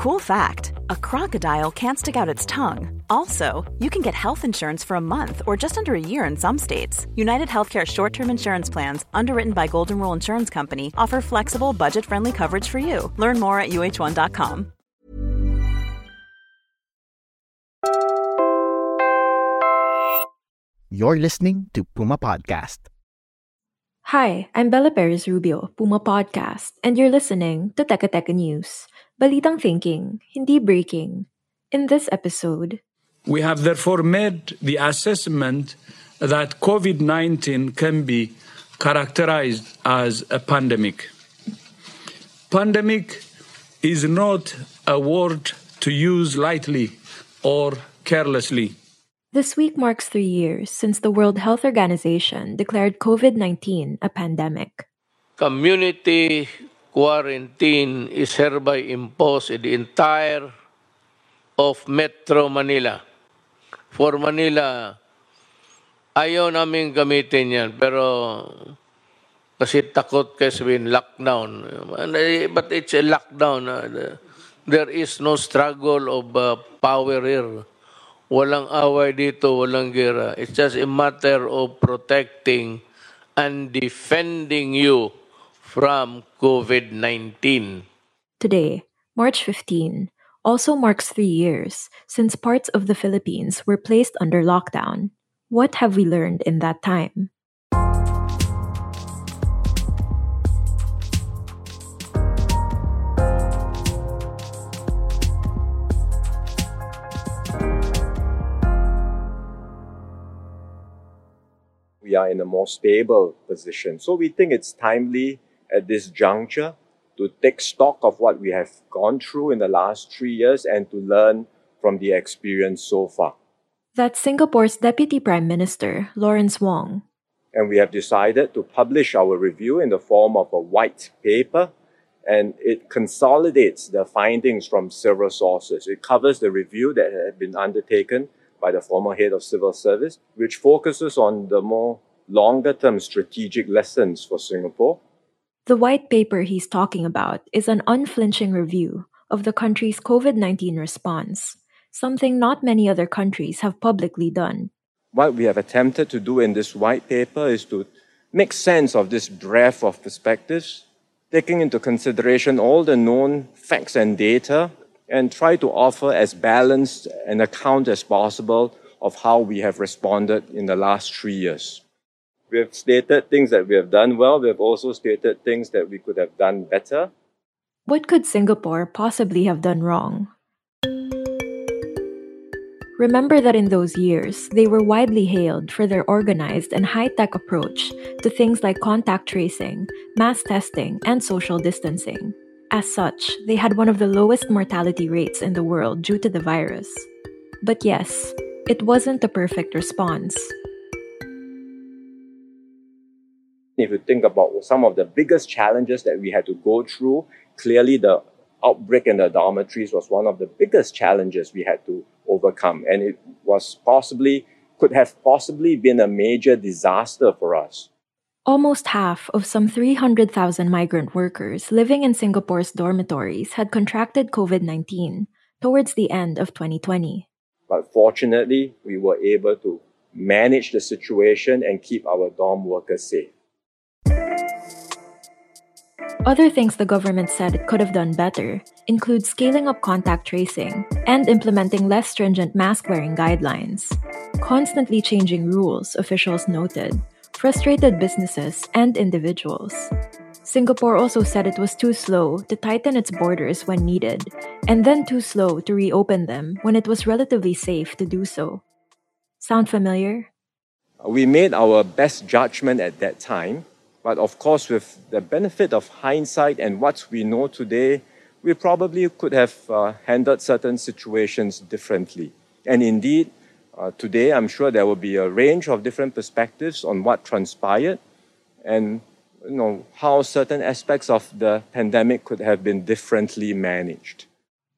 Cool fact a crocodile can't stick out its tongue. Also, you can get health insurance for a month or just under a year in some states. United Healthcare short term insurance plans, underwritten by Golden Rule Insurance Company, offer flexible, budget friendly coverage for you. Learn more at uhone.com. You're listening to Puma Podcast. Hi, I'm Bella Perez Rubio, Puma Podcast, and you're listening to Teka Teka News. Balitang thinking, hindi breaking. In this episode, we have therefore made the assessment that COVID 19 can be characterized as a pandemic. Pandemic is not a word to use lightly or carelessly. This week marks three years since the World Health Organization declared COVID 19 a pandemic. Community quarantine is hereby imposed in the entire of Metro Manila. For Manila, ayaw namin gamitin yan, pero kasi takot kayo sabihin lockdown. But it's a lockdown. There is no struggle of uh, power here. Walang away dito, walang gira. It's just a matter of protecting and defending you from COVID 19. Today, March 15, also marks three years since parts of the Philippines were placed under lockdown. What have we learned in that time? we are in a more stable position. So we think it's timely at this juncture to take stock of what we have gone through in the last three years and to learn from the experience so far. That's Singapore's Deputy Prime Minister, Lawrence Wong. And we have decided to publish our review in the form of a white paper, and it consolidates the findings from several sources. It covers the review that had been undertaken by the former head of civil service, which focuses on the more longer term strategic lessons for Singapore. The white paper he's talking about is an unflinching review of the country's COVID 19 response, something not many other countries have publicly done. What we have attempted to do in this white paper is to make sense of this breadth of perspectives, taking into consideration all the known facts and data and try to offer as balanced an account as possible of how we have responded in the last three years. We have stated things that we have done well. We have also stated things that we could have done better. What could Singapore possibly have done wrong? Remember that in those years, they were widely hailed for their organized and high tech approach to things like contact tracing, mass testing, and social distancing. As such, they had one of the lowest mortality rates in the world due to the virus. But yes, it wasn't a perfect response. If you think about some of the biggest challenges that we had to go through, clearly the outbreak in the dormitories was one of the biggest challenges we had to overcome. And it was possibly, could have possibly been a major disaster for us. Almost half of some 300,000 migrant workers living in Singapore's dormitories had contracted COVID 19 towards the end of 2020. But fortunately, we were able to manage the situation and keep our dorm workers safe. Other things the government said it could have done better include scaling up contact tracing and implementing less stringent mask wearing guidelines. Constantly changing rules, officials noted, frustrated businesses and individuals. Singapore also said it was too slow to tighten its borders when needed, and then too slow to reopen them when it was relatively safe to do so. Sound familiar? We made our best judgment at that time, but of course, with the benefit of hindsight and what we know today, we probably could have uh, handled certain situations differently. And indeed, uh, today, I'm sure there will be a range of different perspectives on what transpired and you know, how certain aspects of the pandemic could have been differently managed.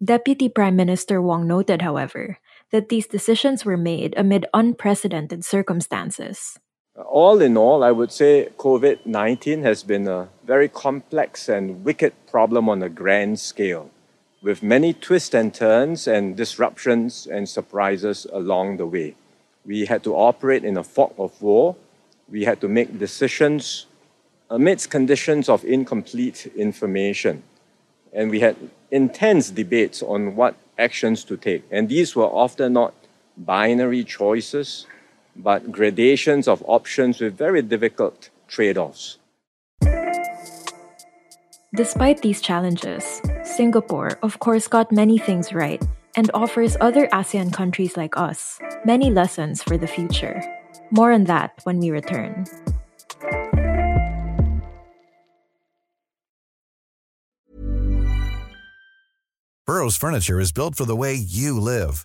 Deputy Prime Minister Wong noted, however, that these decisions were made amid unprecedented circumstances. All in all, I would say COVID 19 has been a very complex and wicked problem on a grand scale. with many twists and turns and disruptions and surprises along the way. We had to operate in a fog of war. We had to make decisions amidst conditions of incomplete information. And we had intense debates on what actions to take. And these were often not binary choices, but gradations of options with very difficult trade offs. Despite these challenges, Singapore, of course, got many things right and offers other ASEAN countries like us many lessons for the future. More on that when we return. Burrow's furniture is built for the way you live.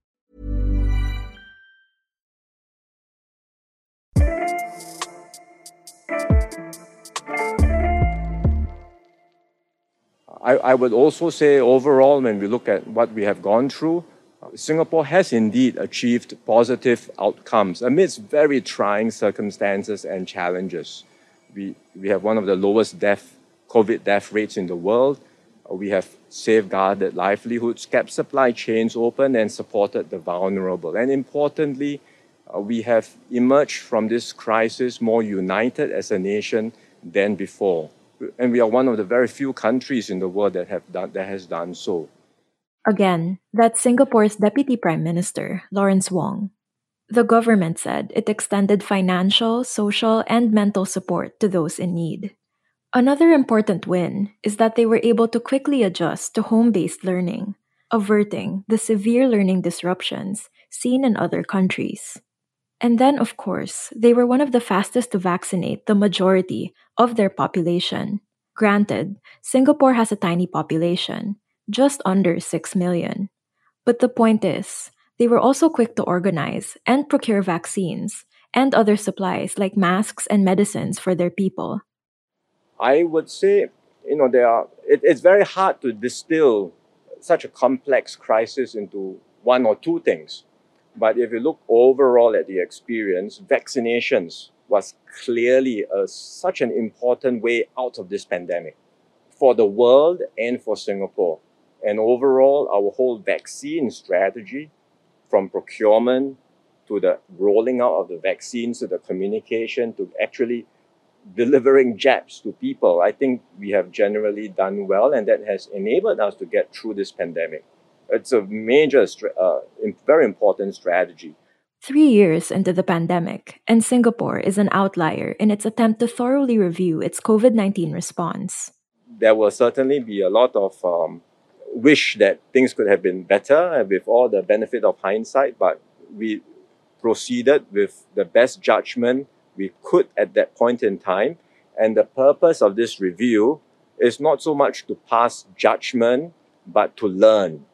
I, I would also say overall, when we look at what we have gone through, Singapore has indeed achieved positive outcomes amidst very trying circumstances and challenges. We, we have one of the lowest death, COVID death rates in the world. We have safeguarded livelihoods, kept supply chains open, and supported the vulnerable. And importantly, uh, we have emerged from this crisis more united as a nation than before. And we are one of the very few countries in the world that, have done, that has done so. Again, that's Singapore's Deputy Prime Minister, Lawrence Wong. The government said it extended financial, social, and mental support to those in need. Another important win is that they were able to quickly adjust to home based learning, averting the severe learning disruptions seen in other countries. And then, of course, they were one of the fastest to vaccinate the majority of their population. Granted, Singapore has a tiny population, just under 6 million. But the point is, they were also quick to organize and procure vaccines and other supplies like masks and medicines for their people. I would say, you know, there are, it, it's very hard to distill such a complex crisis into one or two things. But if you look overall at the experience, vaccinations was clearly a, such an important way out of this pandemic for the world and for Singapore. And overall, our whole vaccine strategy, from procurement to the rolling out of the vaccines to the communication to actually delivering jabs to people, I think we have generally done well, and that has enabled us to get through this pandemic. It's a major, uh, very important strategy. Three years into the pandemic, and Singapore is an outlier in its attempt to thoroughly review its COVID 19 response. There will certainly be a lot of um, wish that things could have been better with all the benefit of hindsight, but we proceeded with the best judgment we could at that point in time. And the purpose of this review is not so much to pass judgment, but to learn.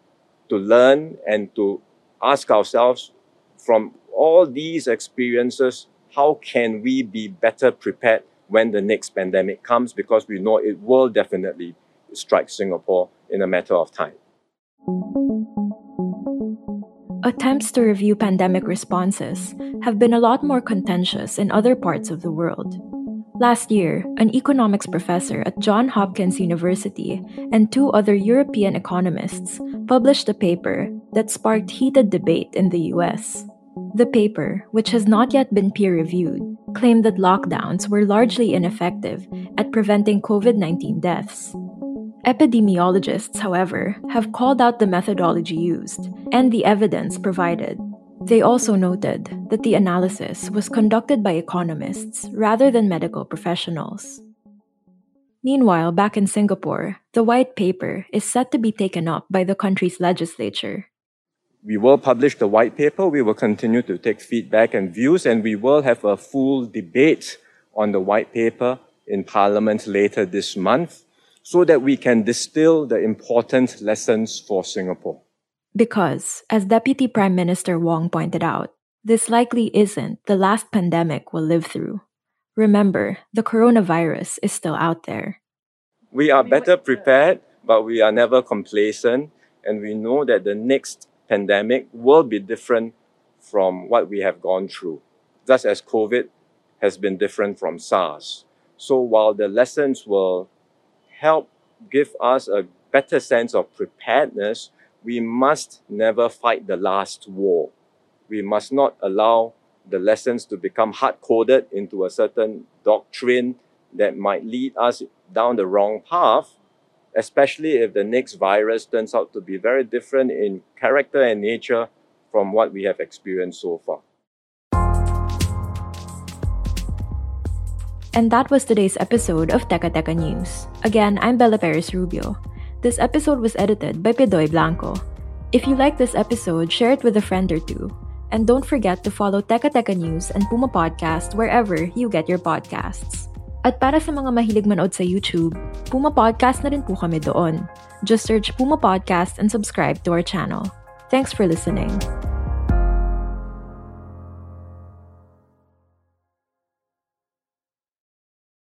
To learn and to ask ourselves from all these experiences, how can we be better prepared when the next pandemic comes? Because we know it will definitely strike Singapore in a matter of time. Attempts to review pandemic responses have been a lot more contentious in other parts of the world. Last year, an economics professor at Johns Hopkins University and two other European economists published a paper that sparked heated debate in the US. The paper, which has not yet been peer reviewed, claimed that lockdowns were largely ineffective at preventing COVID 19 deaths Epidemiologists, however, have called out the methodology used and the evidence provided. They also noted that the analysis was conducted by economists rather than medical professionals. Meanwhile, back in Singapore, the white paper is set to be taken up by the country's legislature. We will publish the white paper, we will continue to take feedback and views, and we will have a full debate on the white paper in Parliament later this month so that we can distill the important lessons for Singapore. Because, as Deputy Prime Minister Wong pointed out, this likely isn't the last pandemic we'll live through. Remember, the coronavirus is still out there. We are better prepared, but we are never complacent, and we know that the next pandemic will be different from what we have gone through, just as COVID has been different from SARS. So while the lessons will help give us a better sense of preparedness, we must never fight the last war. We must not allow the lessons to become hard coded into a certain doctrine that might lead us down the wrong path, especially if the next virus turns out to be very different in character and nature from what we have experienced so far. And that was today's episode of Teka Teka News. Again, I'm Bella Perez Rubio. This episode was edited by Pidoy Blanco. If you like this episode, share it with a friend or two. And don't forget to follow Teka Teka News and Puma Podcast wherever you get your podcasts. At para sa mga mahilig manood sa YouTube, Puma Podcast na rin po kami doon. Just search Puma Podcast and subscribe to our channel. Thanks for listening.